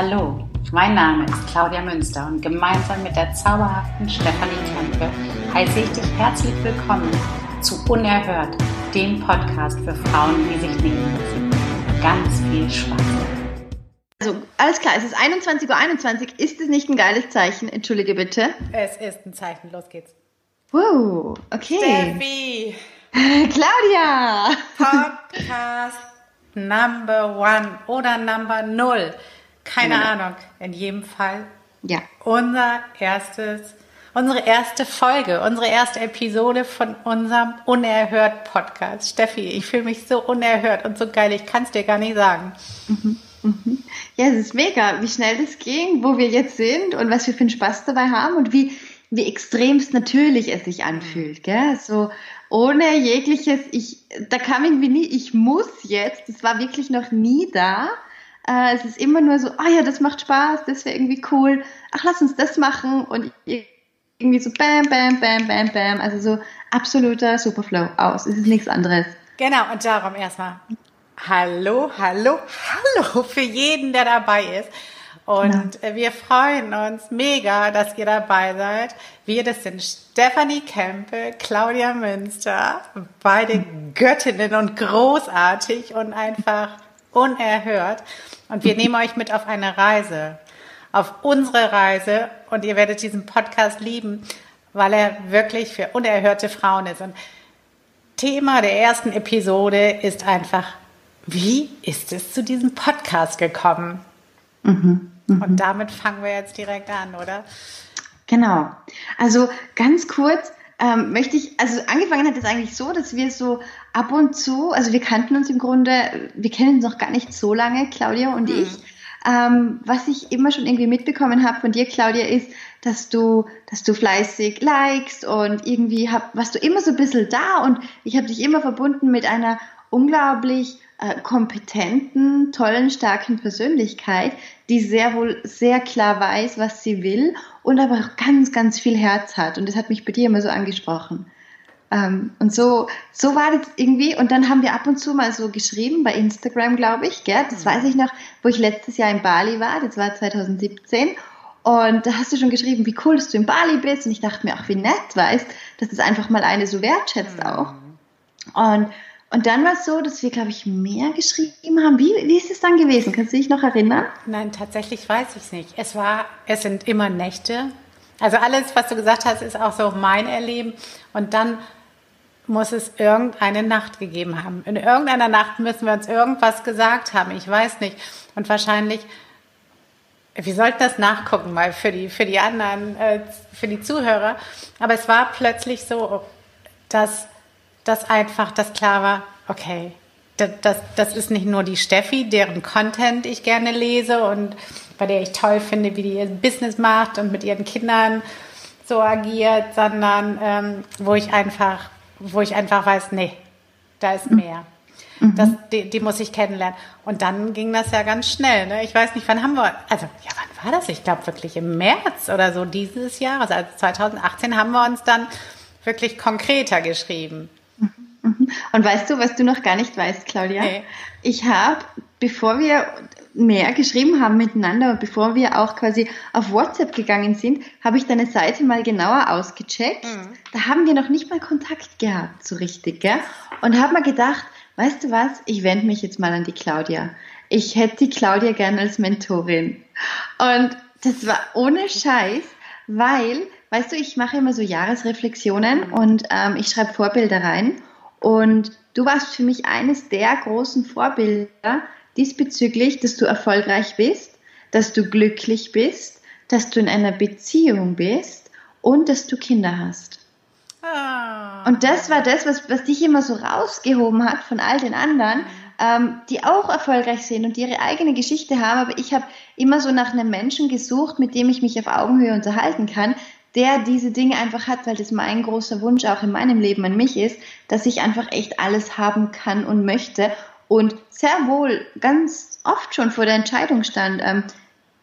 Hallo, mein Name ist Claudia Münster und gemeinsam mit der zauberhaften Stefanie Kempe heiße ich dich herzlich willkommen zu Unerhört, dem Podcast für Frauen, die sich lieben müssen. Ganz viel Spaß. Also, alles klar, es ist 21.21 Uhr. 21. Ist es nicht ein geiles Zeichen? Entschuldige bitte. Es ist ein Zeichen, los geht's. Wow, okay. Steffi! Claudia! Podcast Number One oder Number Null. Keine Ja. Ahnung. In jedem Fall Ja, unser erstes, unsere erste Folge, unsere erste Episode von unserem Unerhört Podcast. Steffi, ich fühle mich so unerhört und so geil, ich kann es dir gar nicht sagen. ja, es ist mega, wie schnell das ging, wo wir jetzt sind und was wir für einen Spaß dabei haben und wie, wie extremst natürlich es sich anfühlt, gell? So ohne jegliches, ich, da kam irgendwie nie, ich muss jetzt, das war wirklich noch nie da. Äh, es ist immer nur so, ah ja, das macht Spaß, das wäre irgendwie cool, ach, lass uns das machen und irgendwie so bam, bam, bam, bam, bam, also so absoluter Superflow aus, es ist nichts anderes. Genau, und darum erstmal Hallo, hallo, hallo für jeden, der dabei ist. Und äh, wir freuen uns mega, dass ihr dabei seid. Wir, das sind Stefanie Kempe, Claudia Münster, beide Göttinnen und großartig und einfach unerhört. Und wir nehmen euch mit auf eine Reise, auf unsere Reise. Und ihr werdet diesen Podcast lieben, weil er wirklich für unerhörte Frauen ist. Und Thema der ersten Episode ist einfach, wie ist es zu diesem Podcast gekommen? Und damit fangen wir jetzt direkt an, oder? Genau. Also ganz kurz ähm, möchte ich, also angefangen hat es eigentlich so, dass wir so ab und zu, also wir kannten uns im Grunde, wir kennen uns noch gar nicht so lange, Claudia und ich. Ähm, was ich immer schon irgendwie mitbekommen habe von dir, Claudia, ist, dass du, dass du fleißig likest und irgendwie hab, warst du immer so ein bisschen da und ich habe dich immer verbunden mit einer unglaublich äh, kompetenten, tollen, starken Persönlichkeit, die sehr wohl sehr klar weiß, was sie will und aber auch ganz, ganz viel Herz hat. Und das hat mich bei dir immer so angesprochen. Ähm, und so, so war das irgendwie. Und dann haben wir ab und zu mal so geschrieben bei Instagram, glaube ich. Gell? Das weiß ich noch, wo ich letztes Jahr in Bali war. Das war 2017. Und da hast du schon geschrieben, wie cool, dass du in Bali bist. Und ich dachte mir auch, wie nett, weißt, dass das einfach mal eine so wertschätzt auch. Und, und dann war es so, dass wir, glaube ich, mehr geschrieben haben. Wie, wie ist es dann gewesen? Kannst du dich noch erinnern? Nein, tatsächlich weiß ich es nicht. Es war, es sind immer Nächte. Also alles, was du gesagt hast, ist auch so mein Erleben. Und dann muss es irgendeine Nacht gegeben haben. In irgendeiner Nacht müssen wir uns irgendwas gesagt haben. Ich weiß nicht. Und wahrscheinlich, wir sollten das nachgucken mal für die, für die anderen, äh, für die Zuhörer. Aber es war plötzlich so, dass, dass einfach das klar war, okay, das, das, das ist nicht nur die Steffi, deren Content ich gerne lese und bei der ich toll finde, wie die ihr Business macht und mit ihren Kindern so agiert, sondern ähm, wo ich einfach, wo ich einfach weiß, nee, da ist mehr. Das, die, die muss ich kennenlernen. Und dann ging das ja ganz schnell. Ne? Ich weiß nicht, wann haben wir, also ja, wann war das? Ich glaube wirklich im März oder so dieses Jahres, also 2018 haben wir uns dann wirklich konkreter geschrieben. Und weißt du, was du noch gar nicht weißt, Claudia? Nee. Ich habe, bevor wir mehr geschrieben haben miteinander und bevor wir auch quasi auf WhatsApp gegangen sind, habe ich deine Seite mal genauer ausgecheckt. Da haben wir noch nicht mal Kontakt gehabt, so richtig, gell? Und habe mir gedacht, weißt du was, ich wende mich jetzt mal an die Claudia. Ich hätte die Claudia gerne als Mentorin. Und das war ohne Scheiß, weil, weißt du, ich mache immer so Jahresreflexionen und ähm, ich schreibe Vorbilder rein. Und du warst für mich eines der großen Vorbilder diesbezüglich, dass du erfolgreich bist, dass du glücklich bist, dass du in einer Beziehung bist und dass du Kinder hast. Ah. Und das war das, was, was dich immer so rausgehoben hat von all den anderen, ähm, die auch erfolgreich sind und die ihre eigene Geschichte haben. Aber ich habe immer so nach einem Menschen gesucht, mit dem ich mich auf Augenhöhe unterhalten kann, der diese Dinge einfach hat, weil das mein großer Wunsch auch in meinem Leben an mich ist, dass ich einfach echt alles haben kann und möchte und sehr wohl ganz oft schon vor der Entscheidung stand, ähm,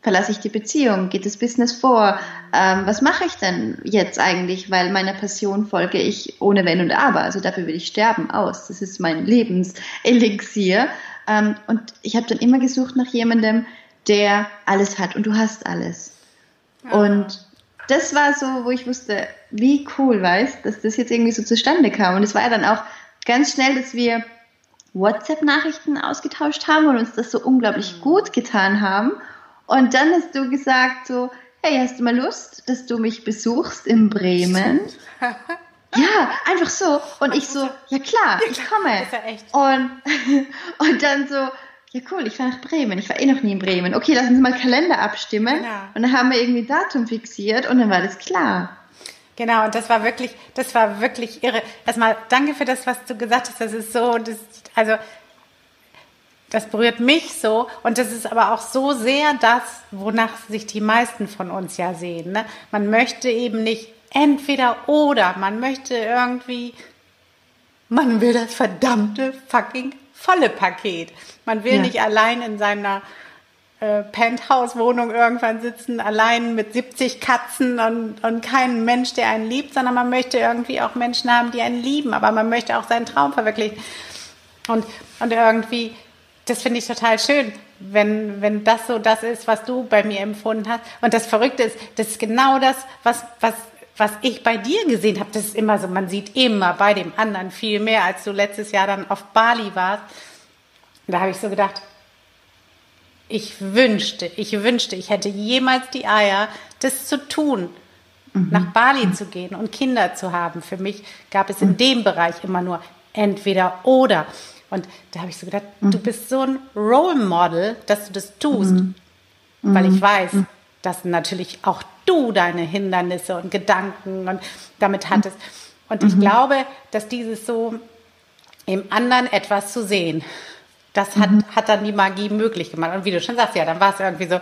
verlasse ich die Beziehung, geht das Business vor, ähm, was mache ich denn jetzt eigentlich, weil meiner Passion folge ich ohne Wenn und Aber, also dafür will ich sterben aus, das ist mein Lebenselixier ähm, und ich habe dann immer gesucht nach jemandem, der alles hat und du hast alles. Ja. Und das war so, wo ich wusste, wie cool, weißt, dass das jetzt irgendwie so zustande kam. Und es war ja dann auch ganz schnell, dass wir WhatsApp-Nachrichten ausgetauscht haben und uns das so unglaublich mhm. gut getan haben. Und dann hast du gesagt so, hey, hast du mal Lust, dass du mich besuchst in Bremen? ja, einfach so. Und ich so, ja klar, ich komme. Und, und dann so, ja cool, ich fahre nach Bremen. Ich war eh noch nie in Bremen. Okay, lass uns mal Kalender abstimmen. Genau. Und dann haben wir irgendwie Datum fixiert und dann war das klar. Genau, und das war wirklich, das war wirklich irre. Erstmal danke für das, was du gesagt hast. Das ist so, das, also das berührt mich so und das ist aber auch so sehr das, wonach sich die meisten von uns ja sehen. Ne? Man möchte eben nicht entweder oder, man möchte irgendwie, man will das verdammte fucking volle Paket. Man will ja. nicht allein in seiner äh, Penthouse-Wohnung irgendwann sitzen, allein mit 70 Katzen und, und keinen Mensch, der einen liebt, sondern man möchte irgendwie auch Menschen haben, die einen lieben, aber man möchte auch seinen Traum verwirklichen. Und, und irgendwie, das finde ich total schön, wenn, wenn das so das ist, was du bei mir empfunden hast. Und das Verrückte ist, das ist genau das, was, was, was ich bei dir gesehen habe. Das ist immer so, man sieht immer bei dem anderen viel mehr, als du letztes Jahr dann auf Bali warst. Da habe ich so gedacht, ich wünschte, ich wünschte, ich hätte jemals die Eier, das zu tun, mhm. nach Bali zu gehen und Kinder zu haben. Für mich gab es in mhm. dem Bereich immer nur entweder oder. Und da habe ich so gedacht, mhm. du bist so ein Role Model, dass du das tust, mhm. weil ich mhm. weiß, mhm. dass natürlich auch du deine Hindernisse und Gedanken und damit hattest. Und ich glaube, dass dieses so im anderen etwas zu sehen, das hat, hat dann die Magie möglich gemacht. Und wie du schon sagst, ja, dann war es irgendwie so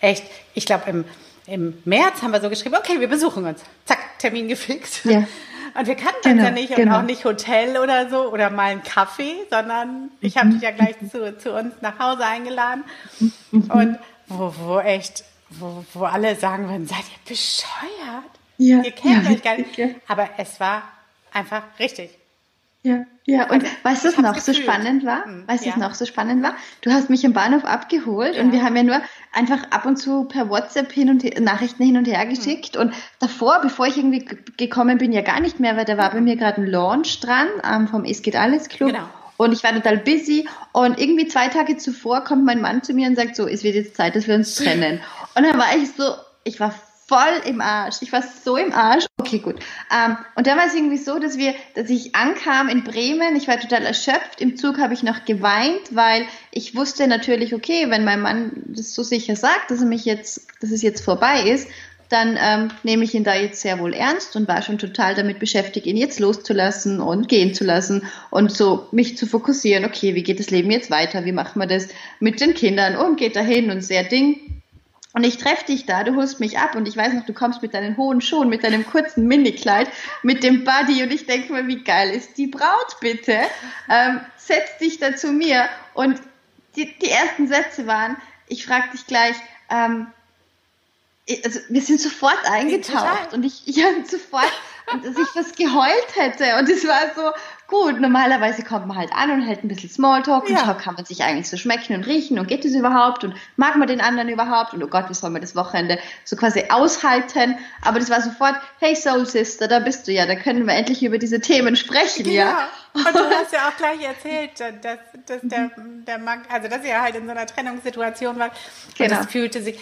echt, ich glaube, im, im März haben wir so geschrieben, okay, wir besuchen uns. Zack, Termin gefixt. Ja. Und wir kannten genau, uns ja nicht genau. und auch nicht Hotel oder so oder mal einen Kaffee, sondern ich habe dich ja gleich zu, zu uns nach Hause eingeladen. Mhm. Und wo, wo echt, wo, wo alle sagen würden, seid ihr bescheuert? Ja, ihr kennt ja, euch gar nicht. Ja. Aber es war einfach richtig. Ja, ja, und weißt du, was noch gefühlt. so spannend war? Hm, weißt du, ja. was noch so spannend war? Du hast mich im Bahnhof abgeholt ja. und wir haben ja nur einfach ab und zu per WhatsApp hin und her, Nachrichten hin und her hm. geschickt. Mhm. Und davor, bevor ich irgendwie gekommen bin, ja gar nicht mehr, weil da war bei mir gerade ein Launch dran ähm, vom Es geht alles Club. Genau. Und ich war total busy. Und irgendwie zwei Tage zuvor kommt mein Mann zu mir und sagt so, es wird jetzt Zeit, dass wir uns trennen. Und dann war ich so, ich war voll im Arsch. Ich war so im Arsch. Okay, gut. Ähm, und dann war es irgendwie so, dass wir, dass ich ankam in Bremen. Ich war total erschöpft. Im Zug habe ich noch geweint, weil ich wusste natürlich, okay, wenn mein Mann das so sicher sagt, dass er mich jetzt, dass es jetzt vorbei ist, dann ähm, nehme ich ihn da jetzt sehr wohl ernst und war schon total damit beschäftigt, ihn jetzt loszulassen und gehen zu lassen und so mich zu fokussieren. Okay, wie geht das Leben jetzt weiter? Wie machen wir das mit den Kindern? Und geht dahin und sehr Ding und ich treffe dich da, du holst mich ab und ich weiß noch, du kommst mit deinen hohen Schuhen, mit deinem kurzen Minikleid, mit dem Buddy und ich denke mir, wie geil ist die Braut bitte? Ähm, setz dich da zu mir. Und die, die ersten Sätze waren, ich frage dich gleich, ähm, also wir sind sofort eingetaucht und ich, ich habe sofort, dass ich was geheult hätte und es war so, gut, normalerweise kommt man halt an und hält ein bisschen Smalltalk ja. und schaut, kann man sich eigentlich so schmecken und riechen und geht es überhaupt und mag man den anderen überhaupt und oh Gott, wie soll man das Wochenende so quasi aushalten? Aber das war sofort, hey Soul Sister, da bist du ja, da können wir endlich über diese Themen sprechen, ja. ja. Und du hast ja auch gleich erzählt, dass, dass der, der Mann, also dass ihr halt in so einer Trennungssituation war. Genau. Und das fühlte sich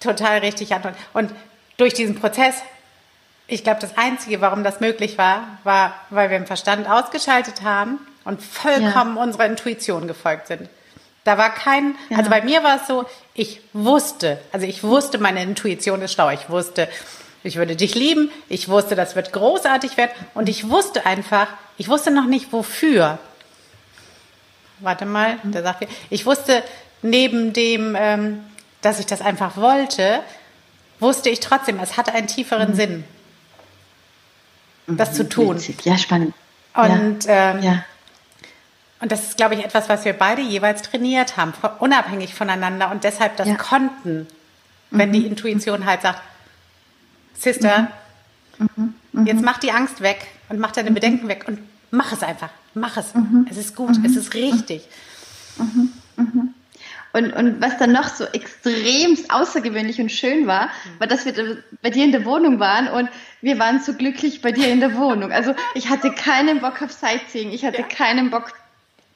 total richtig an. Und durch diesen Prozess ich glaube, das Einzige, warum das möglich war, war, weil wir im Verstand ausgeschaltet haben und vollkommen ja. unserer Intuition gefolgt sind. Da war kein, ja. also bei mir war es so, ich wusste, also ich wusste, meine Intuition ist schlau. Ich wusste, ich würde dich lieben. Ich wusste, das wird großartig werden. Und ich wusste einfach, ich wusste noch nicht wofür. Warte mal, da sagt ihr, ich wusste neben dem, ähm, dass ich das einfach wollte, wusste ich trotzdem, es hatte einen tieferen mhm. Sinn das zu mhm, tun. Ja, spannend. Und, ja. Ähm, ja. und das ist, glaube ich, etwas, was wir beide jeweils trainiert haben, unabhängig voneinander und deshalb das ja. konnten, wenn mhm. die Intuition halt sagt, Sister, mhm. Mhm. jetzt mach die Angst weg und mach deine mhm. Bedenken weg und mach es einfach. Mach es. Es ist gut, es ist richtig. Und, und was dann noch so extremst außergewöhnlich und schön war, war, dass wir bei dir in der Wohnung waren und wir waren so glücklich bei dir in der Wohnung. Also ich hatte keinen Bock auf Sightseeing, ich hatte ja. keinen Bock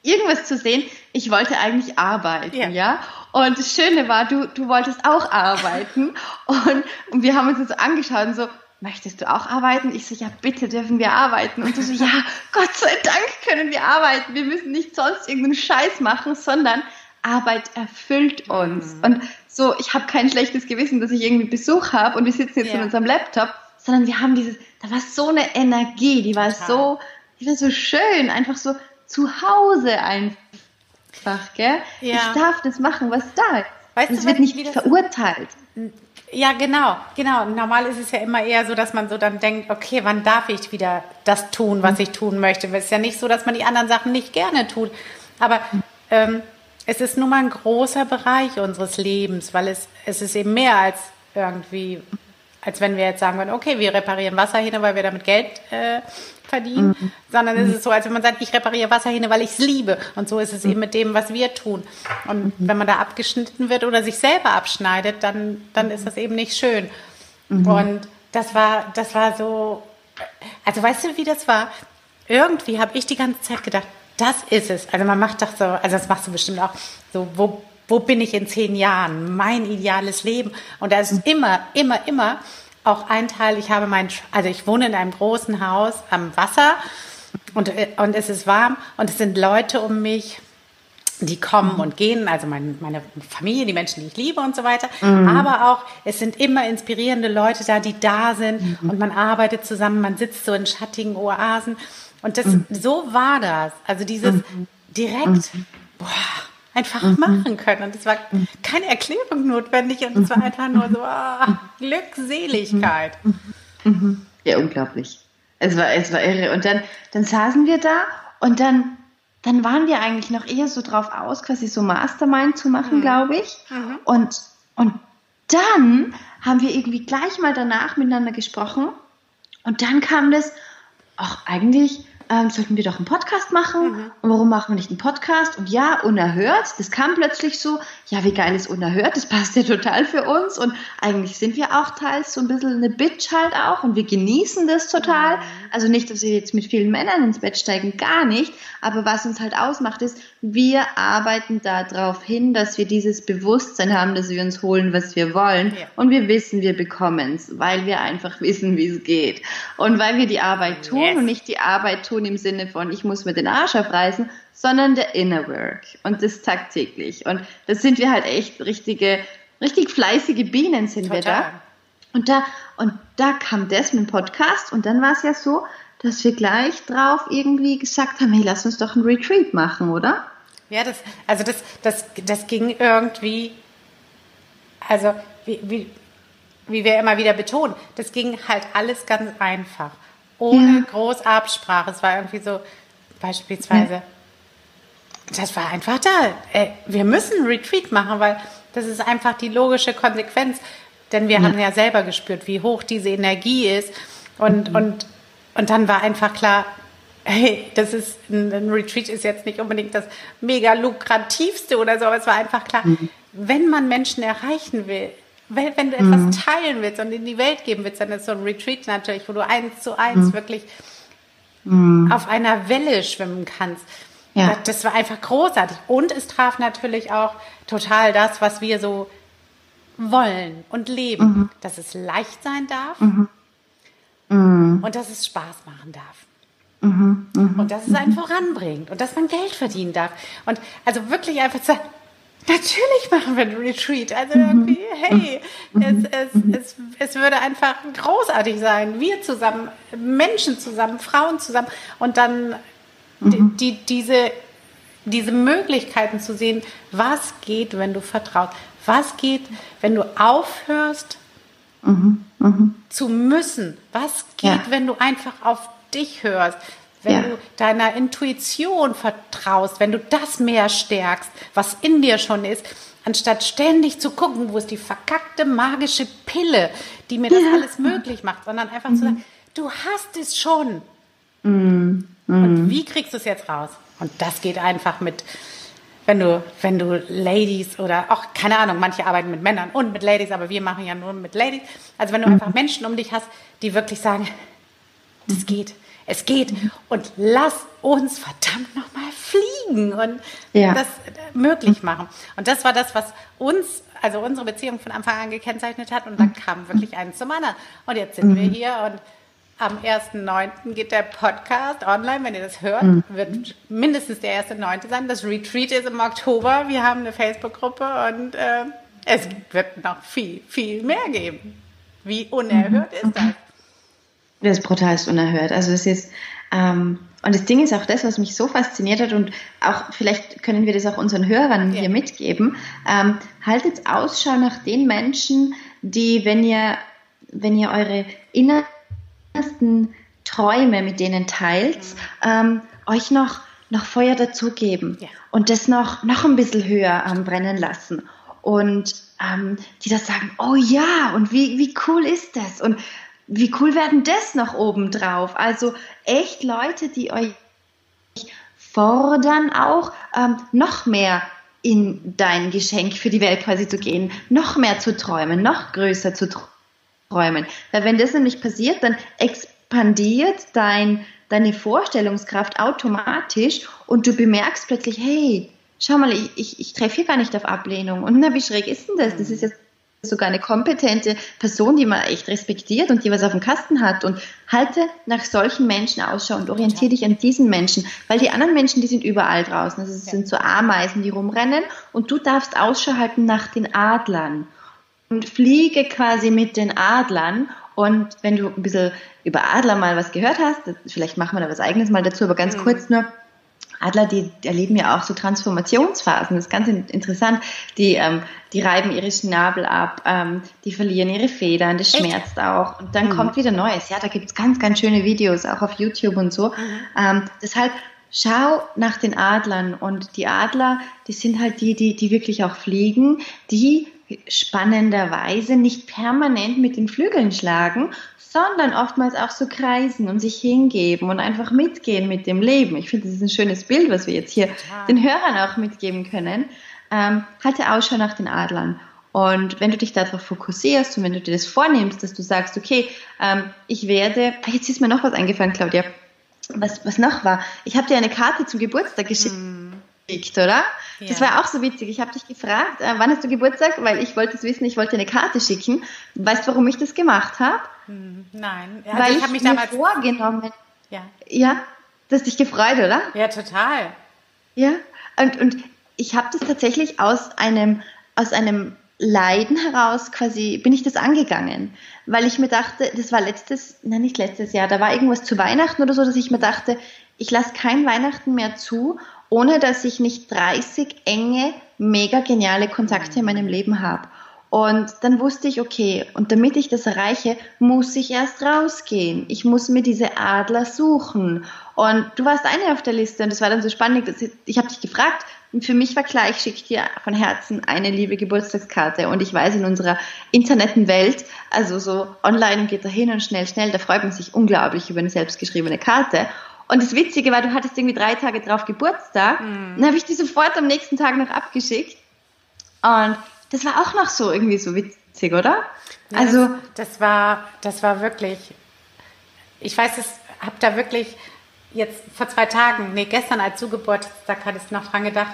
irgendwas zu sehen. Ich wollte eigentlich arbeiten, ja. ja? Und das Schöne war, du, du wolltest auch arbeiten. Und, und wir haben uns so angeschaut und so, möchtest du auch arbeiten? Ich so, ja, bitte dürfen wir arbeiten. Und du so, ja, Gott sei Dank können wir arbeiten. Wir müssen nicht sonst irgendeinen Scheiß machen, sondern Arbeit erfüllt uns. Mhm. Und so, ich habe kein schlechtes Gewissen, dass ich irgendwie Besuch habe und wir sitzen jetzt ja. in unserem Laptop, sondern wir haben dieses, da war so eine Energie, die war Total. so, die war so schön, einfach so zu Hause einfach, gell? Ja. Ich darf das machen, was da ist. Weißt und es wird nicht verurteilt. Ja, genau, genau. Normal ist es ja immer eher so, dass man so dann denkt, okay, wann darf ich wieder das tun, was ich tun möchte? Es ist ja nicht so, dass man die anderen Sachen nicht gerne tut. Aber ähm, es ist nun mal ein großer Bereich unseres Lebens, weil es, es ist eben mehr als irgendwie, als wenn wir jetzt sagen würden, okay, wir reparieren Wasserhähne, weil wir damit Geld äh, verdienen, mhm. sondern es ist so, als wenn man sagt, ich repariere Wasserhähne, weil ich es liebe. Und so ist es eben mit dem, was wir tun. Und mhm. wenn man da abgeschnitten wird oder sich selber abschneidet, dann, dann ist das eben nicht schön. Mhm. Und das war, das war so, also weißt du, wie das war? Irgendwie habe ich die ganze Zeit gedacht, das ist es. Also man macht doch so, also das machst du bestimmt auch, so, wo, wo bin ich in zehn Jahren? Mein ideales Leben. Und da ist immer, immer, immer auch ein Teil, ich habe mein, also ich wohne in einem großen Haus am Wasser und, und es ist warm und es sind Leute um mich, die kommen und gehen, also mein, meine Familie, die Menschen, die ich liebe und so weiter. Mhm. Aber auch, es sind immer inspirierende Leute da, die da sind mhm. und man arbeitet zusammen, man sitzt so in schattigen Oasen. Und das, mhm. so war das. Also dieses mhm. direkt, mhm. boah, einfach mhm. machen können. Und es war mhm. keine Erklärung notwendig und es war einfach nur so oh, Glückseligkeit. Ja, unglaublich. Es war, es war irre. Und dann, dann saßen wir da und dann, dann waren wir eigentlich noch eher so drauf aus, quasi so Mastermind zu machen, mhm. glaube ich. Mhm. Und, und dann haben wir irgendwie gleich mal danach miteinander gesprochen. Und dann kam das, ach, eigentlich ähm, sollten wir doch einen Podcast machen. Mhm. Und warum machen wir nicht einen Podcast? Und ja, unerhört. Das kam plötzlich so. Ja, wie geil ist unerhört? Das passt ja total für uns. Und eigentlich sind wir auch teils so ein bisschen eine Bitch halt auch. Und wir genießen das total. Mhm. Also nicht, dass wir jetzt mit vielen Männern ins Bett steigen, gar nicht. Aber was uns halt ausmacht, ist, wir arbeiten darauf hin, dass wir dieses Bewusstsein haben, dass wir uns holen, was wir wollen. Ja. Und wir wissen, wir bekommen es, weil wir einfach wissen, wie es geht. Und weil wir die Arbeit tun yes. und nicht die Arbeit tun im Sinne von, ich muss mir den Arsch aufreißen, sondern der Inner Work und das tagtäglich. Und das sind wir halt echt richtige, richtig fleißige Bienen sind Total. wir da. Und da, und da kam das mit dem Podcast und dann war es ja so, dass wir gleich drauf irgendwie gesagt haben, hey, lass uns doch ein Retreat machen, oder? Ja, das, also das, das, das ging irgendwie, also wie, wie, wie wir immer wieder betonen, das ging halt alles ganz einfach. Ohne ja. groß Absprache. Es war irgendwie so, beispielsweise, ja. das war einfach da. Ey, wir müssen Retreat machen, weil das ist einfach die logische Konsequenz. Denn wir ja. haben ja selber gespürt, wie hoch diese Energie ist. Und, mhm. und, und dann war einfach klar, hey, das ist ein, ein, Retreat ist jetzt nicht unbedingt das mega lukrativste oder so, aber es war einfach klar, mhm. wenn man Menschen erreichen will, wenn, wenn du mhm. etwas teilen willst und in die Welt geben willst, dann ist so ein Retreat natürlich, wo du eins zu eins mhm. wirklich mhm. auf einer Welle schwimmen kannst. Ja. Das war einfach großartig. Und es traf natürlich auch total das, was wir so wollen und leben. Mhm. Dass es leicht sein darf mhm. und dass es Spaß machen darf. Mhm, und dass es einen voranbringt und dass man Geld verdienen darf. Und also wirklich einfach sagen, natürlich machen wir ein Retreat. Also irgendwie, hey, es, es, es, es würde einfach großartig sein. Wir zusammen, Menschen zusammen, Frauen zusammen und dann die, die, diese, diese Möglichkeiten zu sehen, was geht, wenn du vertraust. Was geht, wenn du aufhörst mhm, mh. zu müssen? Was geht, ja. wenn du einfach auf dich hörst, wenn ja. du deiner Intuition vertraust, wenn du das mehr stärkst, was in dir schon ist, anstatt ständig zu gucken, wo ist die verkackte magische Pille, die mir das ja. alles möglich macht, sondern einfach mhm. zu sagen, du hast es schon. Mhm. Und wie kriegst du es jetzt raus? Und das geht einfach mit, wenn du, wenn du Ladies oder auch, keine Ahnung, manche arbeiten mit Männern und mit Ladies, aber wir machen ja nur mit Ladies. Also wenn du mhm. einfach Menschen um dich hast, die wirklich sagen, das mhm. geht, es geht und lass uns verdammt nochmal fliegen und ja. das möglich machen. Und das war das, was uns, also unsere Beziehung von Anfang an gekennzeichnet hat und dann mhm. kam wirklich eins zum anderen. Und jetzt sind wir hier und am 1.9. geht der Podcast online. Wenn ihr das hört, mhm. wird mindestens der 1.9. sein. Das Retreat ist im Oktober. Wir haben eine Facebook-Gruppe und äh, es wird noch viel, viel mehr geben. Wie unerhört mhm. ist das? Das ist brutalst unerhört. Also es ist, ähm, und das Ding ist auch das, was mich so fasziniert hat und auch vielleicht können wir das auch unseren Hörern ja. hier mitgeben. Ähm, haltet Ausschau nach den Menschen, die, wenn ihr, wenn ihr eure inneren ersten Träume mit denen teilt, ähm, euch noch, noch Feuer dazugeben ja. und das noch, noch ein bisschen höher ähm, brennen lassen. Und ähm, die das sagen, oh ja, und wie, wie cool ist das? Und wie cool werden das noch oben drauf? Also echt Leute, die euch fordern, auch ähm, noch mehr in dein Geschenk für die Welt quasi zu gehen, noch mehr zu träumen, noch größer zu träumen träumen. Weil wenn das nämlich passiert, dann expandiert dein, deine Vorstellungskraft automatisch und du bemerkst plötzlich, hey, schau mal, ich, ich, ich treffe hier gar nicht auf Ablehnung. Und na, wie schräg ist denn das? Das ist jetzt sogar eine kompetente Person, die man echt respektiert und die was auf dem Kasten hat. Und halte nach solchen Menschen Ausschau und orientiere dich an diesen Menschen, weil die anderen Menschen, die sind überall draußen. Also es sind so Ameisen, die rumrennen und du darfst Ausschau halten nach den Adlern und fliege quasi mit den Adlern. Und wenn du ein bisschen über Adler mal was gehört hast, vielleicht machen wir da was eigenes mal dazu, aber ganz mhm. kurz nur. Adler, die, erleben ja auch so Transformationsphasen. Das ist ganz interessant. Die, ähm, die reiben ihre Schnabel ab, ähm, die verlieren ihre Federn, das schmerzt Echt? auch. Und dann mhm. kommt wieder Neues. Ja, da gibt es ganz, ganz schöne Videos, auch auf YouTube und so. Mhm. Ähm, deshalb schau nach den Adlern. Und die Adler, die sind halt die, die, die wirklich auch fliegen, die spannenderweise nicht permanent mit den Flügeln schlagen, sondern oftmals auch so kreisen und sich hingeben und einfach mitgehen mit dem Leben. Ich finde, das ist ein schönes Bild, was wir jetzt hier Total. den Hörern auch mitgeben können. Ähm, halte Ausschau nach den Adlern. Und wenn du dich darauf fokussierst und wenn du dir das vornimmst, dass du sagst, okay, ähm, ich werde, ah, jetzt ist mir noch was eingefallen, Claudia, was, was noch war. Ich habe dir eine Karte zum Geburtstag geschickt. Hm geschickt, oder? Ja. Das war auch so witzig. Ich habe dich gefragt, äh, wann hast du Geburtstag? Weil ich wollte es wissen, ich wollte eine Karte schicken. Weißt du, warum ich das gemacht habe? Hm, nein. Also Weil ich, ich mich damals vorgenommen. Ja. Ja, das hast dich gefreut, oder? Ja, total. Ja. Und, und ich habe das tatsächlich aus einem, aus einem Leiden heraus quasi bin ich das angegangen, weil ich mir dachte, das war letztes, nein nicht letztes Jahr, da war irgendwas zu Weihnachten oder so, dass ich mir dachte, ich lasse kein Weihnachten mehr zu ohne dass ich nicht 30 enge, mega geniale Kontakte in meinem Leben habe. Und dann wusste ich, okay, und damit ich das erreiche, muss ich erst rausgehen. Ich muss mir diese Adler suchen. Und du warst eine auf der Liste und das war dann so spannend. Ich, ich habe dich gefragt und für mich war klar, ich schicke dir von Herzen eine liebe Geburtstagskarte. Und ich weiß, in unserer Internetwelt, also so online geht da hin und schnell, schnell, da freut man sich unglaublich über eine selbstgeschriebene Karte. Und das Witzige war, du hattest irgendwie drei Tage drauf Geburtstag. Mhm. Dann habe ich die sofort am nächsten Tag noch abgeschickt. Und das war auch noch so irgendwie so witzig, oder? Ja, also das, das, war, das war wirklich. Ich weiß, ich habe da wirklich jetzt vor zwei Tagen, nee, gestern als du Geburtstag hattest, noch dran gedacht,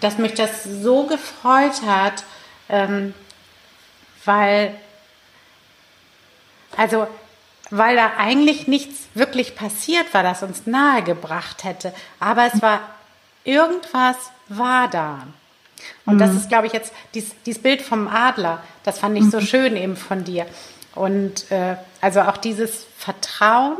dass mich das so gefreut hat, ähm, weil, also weil da eigentlich nichts wirklich passiert war, das uns nahegebracht hätte. Aber es war, irgendwas war da. Und mhm. das ist, glaube ich, jetzt dies, dieses Bild vom Adler, das fand ich so mhm. schön eben von dir. Und äh, also auch dieses Vertrauen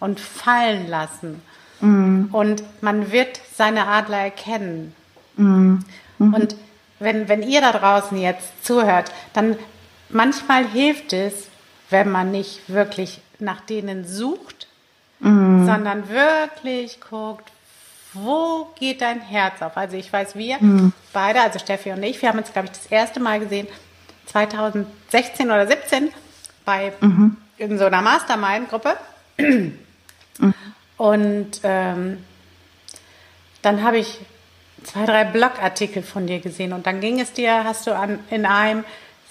und fallen lassen. Mhm. Und man wird seine Adler erkennen. Mhm. Mhm. Und wenn, wenn ihr da draußen jetzt zuhört, dann manchmal hilft es, wenn man nicht wirklich nach denen sucht, mhm. sondern wirklich guckt, wo geht dein Herz auf? Also ich weiß, wir mhm. beide, also Steffi und ich, wir haben uns, glaube ich, das erste Mal gesehen, 2016 oder 17 bei mhm. in so einer Mastermind-Gruppe. Mhm. Und ähm, dann habe ich zwei, drei Blogartikel von dir gesehen und dann ging es dir, hast du an, in einem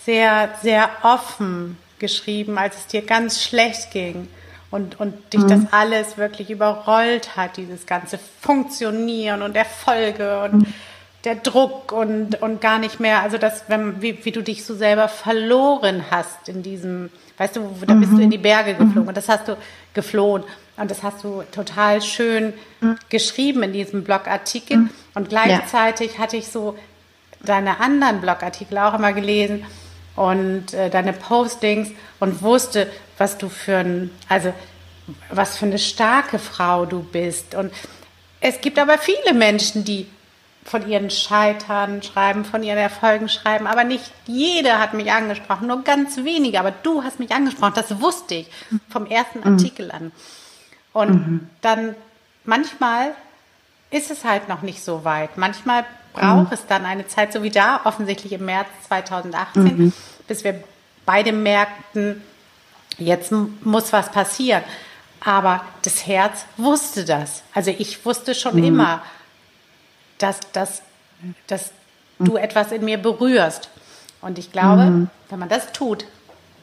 sehr, sehr offen geschrieben, als es dir ganz schlecht ging und, und dich mhm. das alles wirklich überrollt hat, dieses ganze Funktionieren und Erfolge und mhm. der Druck und, und gar nicht mehr, also das, wenn, wie, wie du dich so selber verloren hast in diesem, weißt du, da bist mhm. du in die Berge geflogen und das hast du geflohen. Und das hast du total schön mhm. geschrieben in diesem Blogartikel. Mhm. Und gleichzeitig ja. hatte ich so deine anderen Blogartikel auch immer gelesen und äh, deine Postings und wusste, was du für ein, also was für eine starke Frau du bist. Und es gibt aber viele Menschen, die von ihren Scheitern schreiben, von ihren Erfolgen schreiben, aber nicht jeder hat mich angesprochen, nur ganz wenige. Aber du hast mich angesprochen, das wusste ich vom ersten mhm. Artikel an. Und mhm. dann manchmal ist es halt noch nicht so weit. Manchmal braucht mhm. es dann eine Zeit, so wie da, offensichtlich im März 2018, mhm. bis wir beide merkten, jetzt muss was passieren. Aber das Herz wusste das. Also ich wusste schon mhm. immer, dass, dass, dass du etwas in mir berührst. Und ich glaube, mhm. wenn man das tut,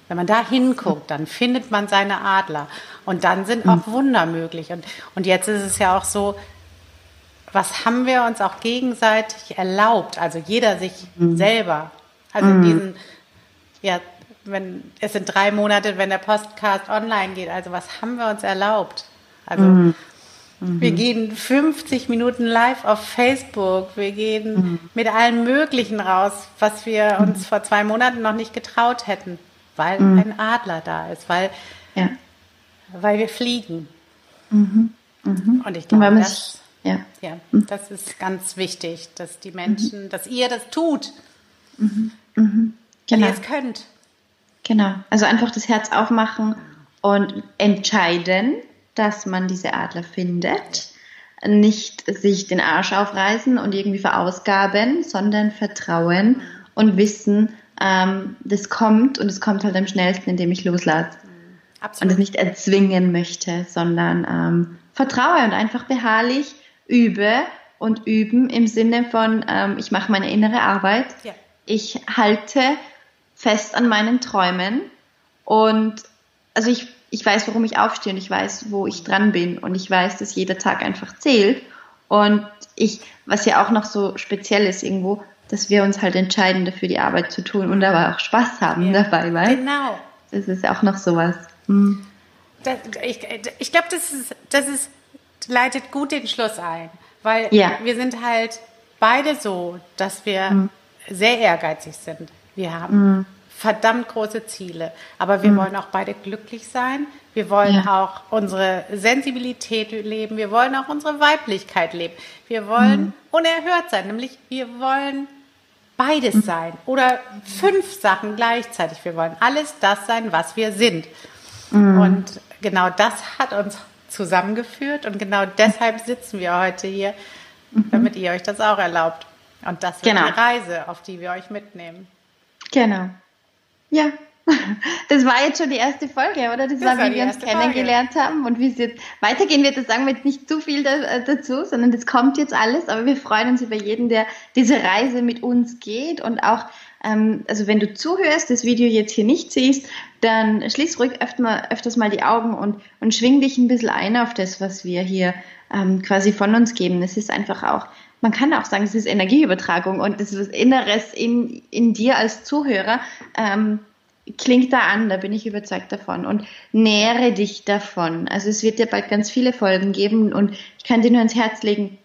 wenn man da hinguckt, dann findet man seine Adler. Und dann sind mhm. auch Wunder möglich. Und, und jetzt ist es ja auch so, was haben wir uns auch gegenseitig erlaubt? Also jeder sich mhm. selber. Also in mhm. diesen, ja, wenn, es sind drei Monate, wenn der Podcast online geht. Also was haben wir uns erlaubt? Also, mhm. wir gehen 50 Minuten live auf Facebook. Wir gehen mhm. mit allem Möglichen raus, was wir uns vor zwei Monaten noch nicht getraut hätten weil mhm. ein Adler da ist, weil, ja. weil wir fliegen. Mhm. Mhm. Und ich glaube, das, ja. ja, mhm. das ist ganz wichtig, dass die Menschen, mhm. dass ihr das tut, mhm. wenn genau. ihr es könnt. Genau, also einfach das Herz aufmachen und entscheiden, dass man diese Adler findet. Nicht sich den Arsch aufreißen und irgendwie verausgaben, sondern vertrauen und wissen, ähm, das kommt und es kommt halt am schnellsten, indem ich loslasse. Absolut. Und es nicht erzwingen möchte, sondern ähm, vertraue und einfach beharrlich übe und üben im Sinne von, ähm, ich mache meine innere Arbeit, ja. ich halte fest an meinen Träumen und also ich, ich weiß, warum ich aufstehe und ich weiß, wo ich dran bin und ich weiß, dass jeder Tag einfach zählt und ich, was ja auch noch so speziell ist irgendwo, dass wir uns halt entscheiden, dafür die Arbeit zu tun und aber auch Spaß haben ja. dabei, weil genau. das ist ja auch noch sowas. Hm. Das, ich ich glaube, das ist, das ist, leitet gut den Schluss ein, weil ja. wir sind halt beide so, dass wir hm. sehr ehrgeizig sind. Wir haben hm. verdammt große Ziele, aber wir hm. wollen auch beide glücklich sein. Wir wollen ja. auch unsere Sensibilität leben. Wir wollen auch unsere Weiblichkeit leben. Wir wollen hm. unerhört sein, nämlich wir wollen beides mhm. sein oder fünf Sachen gleichzeitig. Wir wollen alles das sein, was wir sind. Mhm. Und genau das hat uns zusammengeführt und genau deshalb sitzen wir heute hier, mhm. damit ihr euch das auch erlaubt. Und das ist genau. die Reise, auf die wir euch mitnehmen. Genau. Ja, das war jetzt schon die erste Folge, oder? Das, das war, wie wir uns kennengelernt Folge. haben. Und wie es jetzt weitergehen wird, das sagen wir jetzt nicht zu viel da, äh, dazu, sondern das kommt jetzt alles. Aber wir freuen uns über jeden, der diese Reise mit uns geht. Und auch, ähm, also wenn du zuhörst, das Video jetzt hier nicht siehst, dann schließ ruhig öfter mal, öfters mal die Augen und, und schwing dich ein bisschen ein auf das, was wir hier ähm, quasi von uns geben. Es ist einfach auch man kann auch sagen, es ist Energieübertragung und das ist was Inneres in, in dir als Zuhörer, ähm, klingt da an, da bin ich überzeugt davon. Und nähere dich davon. Also es wird dir bald ganz viele Folgen geben und ich kann dir nur ans Herz legen,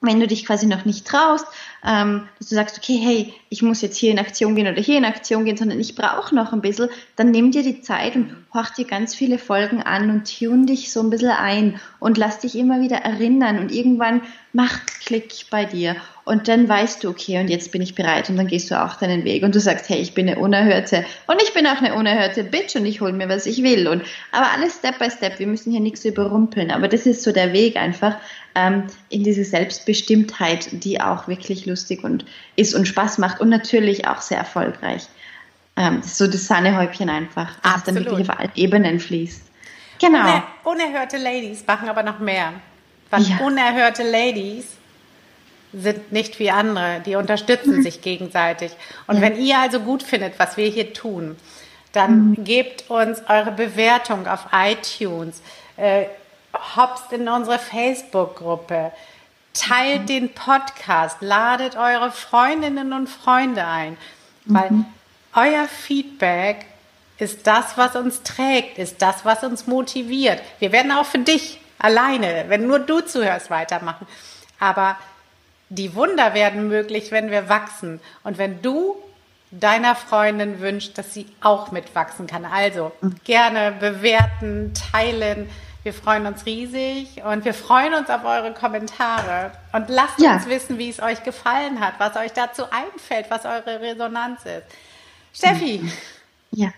wenn du dich quasi noch nicht traust, ähm, dass du sagst, okay, hey, ich muss jetzt hier in Aktion gehen oder hier in Aktion gehen, sondern ich brauche noch ein bisschen, dann nimm dir die Zeit und horch dir ganz viele Folgen an und tune dich so ein bisschen ein und lass dich immer wieder erinnern und irgendwann macht Klick bei dir und dann weißt du, okay, und jetzt bin ich bereit und dann gehst du auch deinen Weg und du sagst, hey, ich bin eine unerhörte und ich bin auch eine unerhörte Bitch und ich hole mir, was ich will und aber alles Step by Step, wir müssen hier nichts überrumpeln, aber das ist so der Weg einfach ähm, in diese Selbstbestimmtheit, die auch wirklich lustig und ist und Spaß macht und natürlich auch sehr erfolgreich. Ähm, so das Sahnehäubchen einfach, das dann wirklich auf allen Ebenen fließt. Genau. Uner unerhörte Ladies machen aber noch mehr. Was ja. unerhörte Ladies sind nicht wie andere, die unterstützen sich gegenseitig. Und ja. wenn ihr also gut findet, was wir hier tun, dann mhm. gebt uns eure Bewertung auf iTunes, äh, hopst in unsere Facebook-Gruppe, teilt mhm. den Podcast, ladet eure Freundinnen und Freunde ein, weil mhm. euer Feedback ist das, was uns trägt, ist das, was uns motiviert. Wir werden auch für dich alleine, wenn nur du zuhörst, weitermachen. Aber die Wunder werden möglich, wenn wir wachsen. Und wenn du deiner Freundin wünscht, dass sie auch mitwachsen kann. Also gerne bewerten, teilen. Wir freuen uns riesig und wir freuen uns auf eure Kommentare. Und lasst ja. uns wissen, wie es euch gefallen hat, was euch dazu einfällt, was eure Resonanz ist. Steffi. Ja.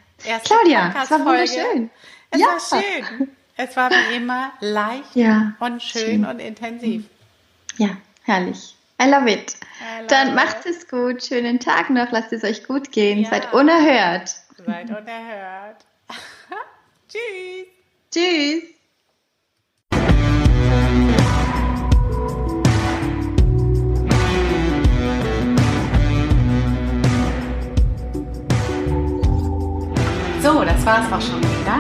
Claudia, es war wunderschön. Es ja. war schön. Es war wie immer leicht ja. und schön, schön und intensiv. Ja, herrlich. I love it. I love Dann macht es gut. Schönen Tag noch. Lasst es euch gut gehen. Ja. Seid unerhört. Seid unerhört. Tschüss. Tschüss. So, das war es auch schon wieder.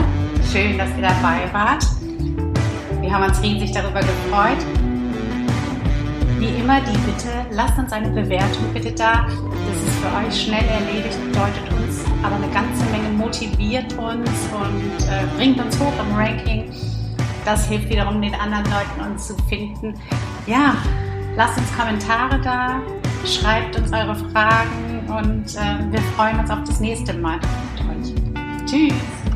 Schön, dass ihr dabei wart. Wir haben uns riesig darüber gefreut. Wie immer die Bitte, lasst uns eine Bewertung bitte da. Das ist für euch schnell erledigt, bedeutet uns aber eine ganze Menge, motiviert uns und äh, bringt uns hoch im Ranking. Das hilft wiederum den anderen Leuten, uns zu finden. Ja, lasst uns Kommentare da, schreibt uns eure Fragen und äh, wir freuen uns auf das nächste Mal mit euch. Tschüss!